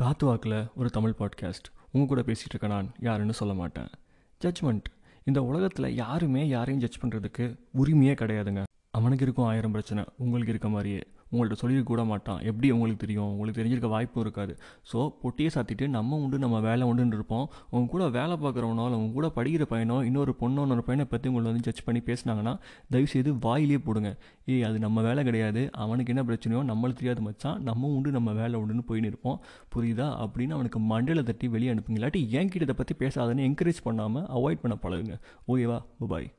காத்து வாக்கில் ஒரு தமிழ் பாட்காஸ்ட் உங்கள் கூட பேசிகிட்டு இருக்க நான் யாருன்னு சொல்ல மாட்டேன். ஜட்ஜ்மெண்ட் இந்த உலகத்தில் யாருமே யாரையும் ஜட்ஜ் பண்ணுறதுக்கு உரிமையே கிடையாதுங்க. அவனுக்கு இருக்கும் ஆயிரம் பிரச்சனை உங்களுக்கு இருக்க மாதிரியே. உங்கள்கிட்ட சொல்லியிருக்க கூட மாட்டான். எப்படி உங்களுக்கு தெரியும்? உங்களுக்கு தெரிஞ்சிருக்க வாய்ப்பும் இருக்காது. ஸோ பொட்டியை சாத்திட்டு நம்ம உண்டு நம்ம வேலை உண்டுன்னு இருப்போம். உங்க கூட வேலை பார்க்குறவனோ இல்லை உங்க கூட படிக்கிற பையனோ இன்னொரு பொண்ணோ இன்னொரு பையனை பற்றி உங்களை வந்து ஜட்ஜ் பண்ணி பேசினாங்கன்னா தயவுசெய்து வாயிலே போடுங்க. ஏய் அது நம்ம வேலை கிடையாது. அவனுக்கு என்ன பிரச்சனையோ நம்மளுக்கு தெரியாது மச்சான். நம்ம உண்டு நம்ம வேலை உண்டுன்னு போயின்னு இருப்போம். புரியுதா? அப்படின்னு அவனுக்கு மண்டையில் தட்டி வெளியே அனுப்புங்க. இல்லாட்டி என் கிட்ட இதை பற்றி பேசாதன்னு என்கரேஜ் பண்ணாமல் அவாய்ட் பண்ண பழகுங்க. ஓகேவா பாய்